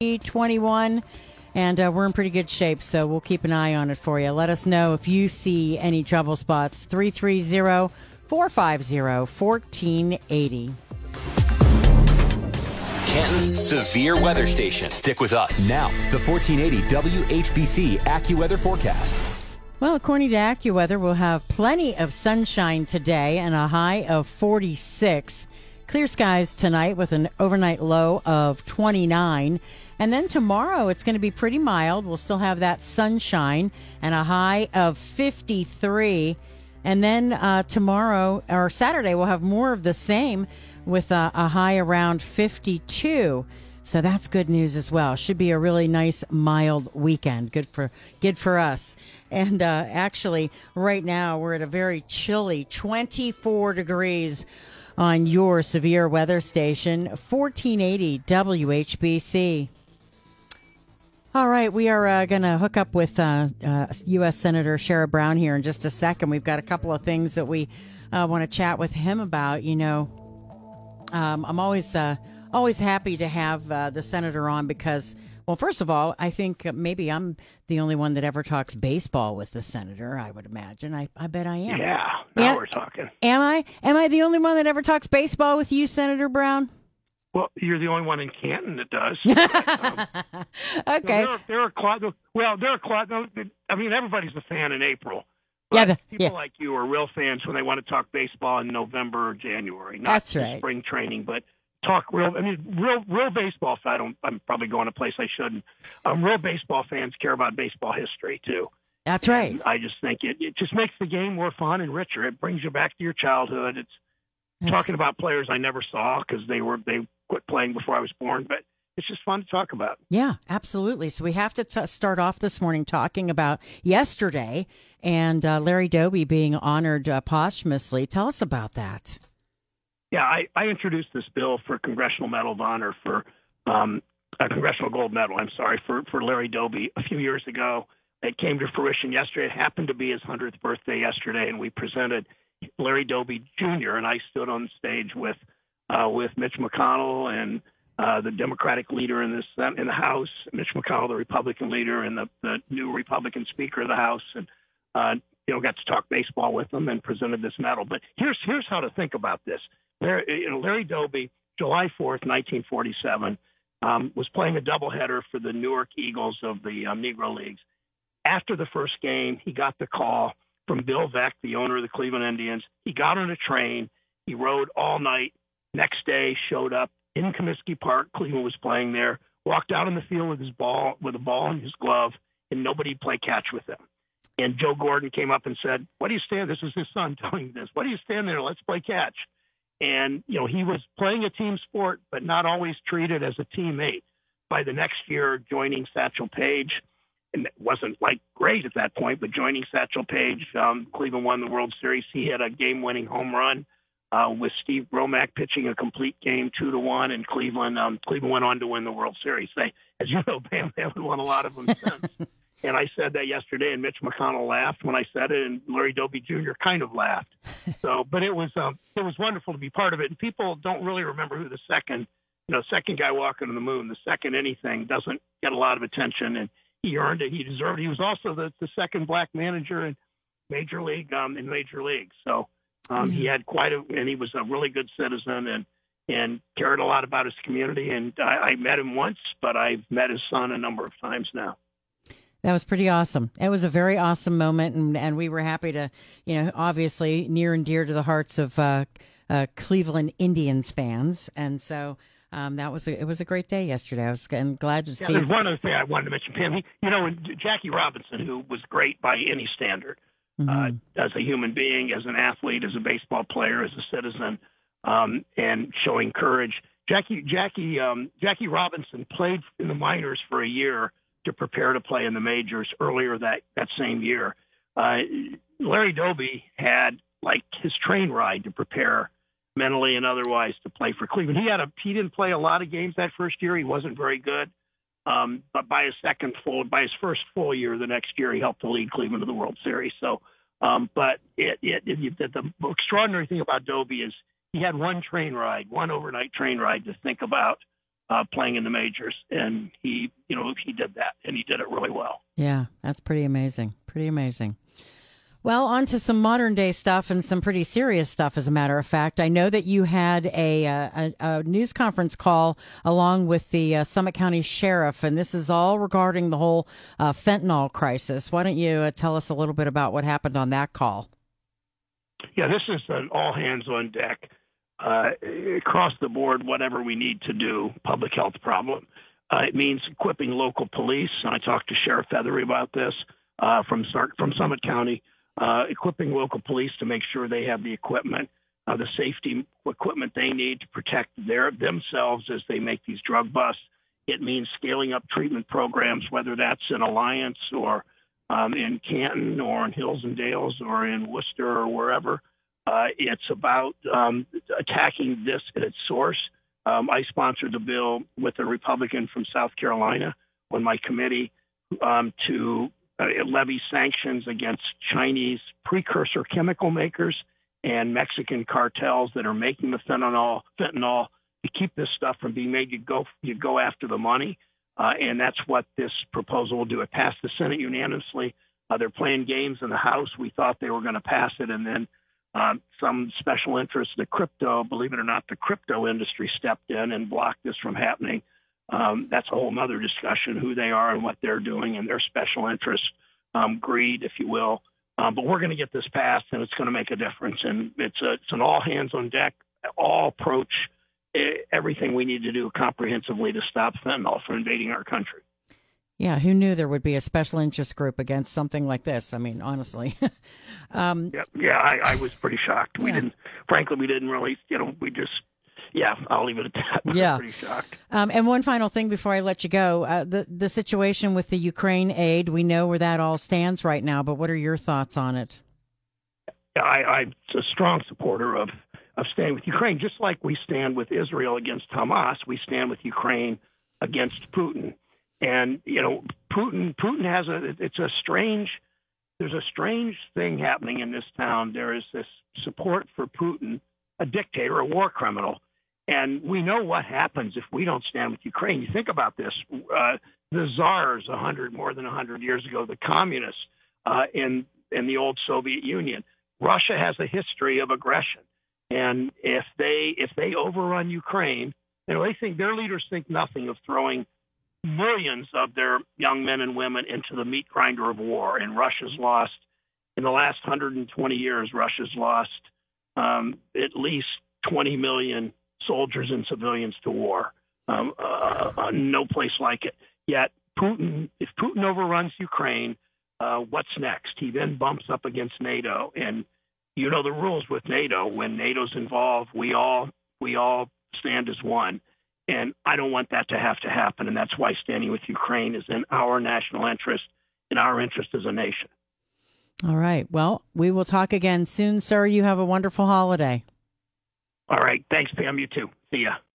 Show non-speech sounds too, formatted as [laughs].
21 and uh, we're in pretty good shape so we'll keep an eye on it for you let us know if you see any trouble spots 330-450-1480 Canton's severe weather station. Stick with us. Now, the 1480 WHBC AccuWeather forecast. well according to accuweather we'll have plenty of sunshine today and a high of 46 clear skies tonight with an overnight low of 29 and then tomorrow it's going to be pretty mild. We'll still have that sunshine and a high of 53. And then uh, tomorrow or Saturday we'll have more of the same with a, a high around 52. So that's good news as well. Should be a really nice mild weekend. Good for good for us. And uh, actually, right now we're at a very chilly 24 degrees on your severe weather station 1480 WHBC. All right, we are uh, going to hook up with uh, uh, U.S. Senator Sherrod Brown here in just a second. We've got a couple of things that we uh, want to chat with him about. You know, um, I'm always uh, always happy to have uh, the senator on because, well, first of all, I think maybe I'm the only one that ever talks baseball with the senator. I would imagine. I, I bet I am. Yeah, now we're talking. Am I? Am I the only one that ever talks baseball with you, Senator Brown? Well, you're the only one in Canton that does. [laughs] Um, Okay. There, are- there are well, there are I mean, everybody's a fan in April. Yeah, the- people yeah. like you are real fans when they want to talk baseball in November or January. Not That's right. Spring training, but talk real. I mean, real, real baseball. I don't. I'm probably going a place I shouldn't. Um, real baseball fans care about baseball history too. That's right. And I just think it, it just makes the game more fun and richer. It brings you back to your childhood. It's That's- talking about players I never saw because they were they quit playing before I was born. But it's just fun to talk about. Yeah, absolutely. So we have to t- start off this morning talking about yesterday and uh, Larry Doby being honored uh, posthumously. Tell us about that. Yeah, I, I introduced this bill for Congressional Medal of Honor for um, a Congressional Gold Medal. I'm sorry for for Larry Doby a few years ago. It came to fruition yesterday. It happened to be his hundredth birthday yesterday, and we presented Larry Doby Jr. and I stood on stage with uh, with Mitch McConnell and uh, the Democratic leader in this in the House, Mitch McConnell, the Republican leader, and the, the new Republican Speaker of the House, and uh, you know got to talk baseball with them and presented this medal. But here's here's how to think about this. Larry, you know, Larry Doby, July 4th, 1947, um, was playing a doubleheader for the Newark Eagles of the um, Negro Leagues. After the first game, he got the call from Bill Veeck, the owner of the Cleveland Indians. He got on a train. He rode all night. Next day, showed up in Comiskey Park. Cleveland was playing there. Walked out on the field with his ball, with a ball in his glove, and nobody played catch with him. And Joe Gordon came up and said, "What do you stand?" This is his son telling this. What do you stand there? Let's play catch. And you know he was playing a team sport, but not always treated as a teammate. By the next year, joining Satchel Paige, and it wasn't like great at that point, but joining Satchel Paige, um, Cleveland won the World Series. He had a game-winning home run uh, with Steve Gromek pitching a complete game, two to one, and Cleveland. Um, Cleveland went on to win the World Series. They, as you know, [laughs] Pam, they haven't won a lot of them since. [laughs] and I said that yesterday, and Mitch McConnell laughed when I said it, and Larry Doby Jr. kind of laughed. [laughs] So, but it was um, it was wonderful to be part of it. And people don't really remember who the second, you know, second guy walking on the moon, the second anything doesn't get a lot of attention, and he earned it. He deserved it. He was also the, the second black manager in major league um, in major league. So um, he had quite a, and he was a really good citizen and and cared a lot about his community. And I, I met him once, but I've met his son a number of times now. That was pretty awesome. It was a very awesome moment, and, and we were happy to, you know, obviously near and dear to the hearts of uh, uh, Cleveland Indians fans, and so um, that was a, it was a great day yesterday. I was and glad to Yeah, see. there's one other thing I wanted to mention, Pam. He, you know, Jackie Robinson, who was great by any standard, uh, as a human being, as an athlete, as a baseball player, as a citizen, um, and showing courage. Jackie Jackie um, Jackie Robinson played in the minors for a year to prepare to play in the majors earlier that that same year. Uh, Larry Doby had like his train ride to prepare mentally and otherwise to play for Cleveland. He had a he didn't play a lot of games that first year. He wasn't very good. Um, but by his second full, by his first full year, the next year he helped to lead Cleveland to the World Series. So, um, but it, it, it, the, the extraordinary thing about Doby is he had one train ride, one overnight train ride to think about uh, playing in the majors, and he, you know, he did that, and he did it really well. Yeah, that's pretty amazing. Pretty amazing. Well, on to some modern day stuff and some pretty serious stuff, as a matter of fact. I know that you had a, uh, a, a news conference call along with the uh, Summit County Sheriff, and this is all regarding the whole uh, fentanyl crisis. Why don't you uh, tell us a little bit about what happened on that call? Yeah, this is an all hands on deck, uh, across the board, whatever we need to do, public health problem. Uh, it means equipping local police. and I talked to Sheriff Fatheree about this from, from Summit County uh, equipping local police to make sure they have the equipment, uh, the safety equipment they need to protect their themselves as they make these drug busts. It means scaling up treatment programs, whether that's in Alliance or um, in Canton or in Hills and Dales or in Wooster or wherever. Uh, it's about um, attacking this at its source. Um, I sponsored the bill with a Republican from South Carolina on my committee um, to uh, levy sanctions against Chinese precursor chemical makers and Mexican cartels that are making the fentanyl fentanyl to keep this stuff from being made. You go you go after the money, uh, and that's what this proposal will do. It passed the Senate unanimously. Uh, they're playing games in the House. We thought they were going to pass it, and then um, some special interests, the crypto, believe it or not, the crypto industry stepped in and blocked this from happening. Um, that's a whole other discussion who they are and what they're doing and their special interest um, greed, if you will. Um, but we're going to get this passed, and it's going to make a difference. And it's a, it's an all hands on deck, all approach, everything we need to do comprehensively to stop fentanyl from invading our country. Yeah, who knew there would be a special interest group against something like this? I mean, honestly. [laughs] um, yeah, yeah, I, I was pretty shocked. We yeah. didn't, frankly, we didn't really, you know, we just yeah, I'll leave it at that. [laughs] yeah, pretty shocked. Um, and one final thing before I let you go, uh, the the situation with the Ukraine aid, we know where that all stands right now. But what are your thoughts on it? I, I'm a strong supporter of of staying with Ukraine, just like we stand with Israel against Hamas. We stand with Ukraine against Putin, and you know, Putin Putin has a it's a strange there's a strange thing happening in this town. There is this support for Putin, a dictator, a war criminal, and we know what happens if we don't stand with Ukraine. You think about this: uh, the czars, a hundred more than a hundred years ago, the communists uh, in in the old Soviet Union. Russia has a history of aggression, and if they if they overrun Ukraine, you know they think their leaders think nothing of throwing millions of their young men and women into the meat grinder of war. And Russia's lost in the last 120 years. Russia's lost um, at least 20 million soldiers and civilians to war. Um, uh, uh, no place like it. Yet Putin, if Putin overruns Ukraine, uh, what's next? He then bumps up against NATO, and you know the rules with NATO. When NATO's involved, we all we all stand as one. And I don't want that to have to happen. And that's why standing with Ukraine is in our national interest, in our interest as a nation. All right. Well, we will talk again soon, sir. You have a wonderful holiday. All right. Thanks, Pam. You too. See ya.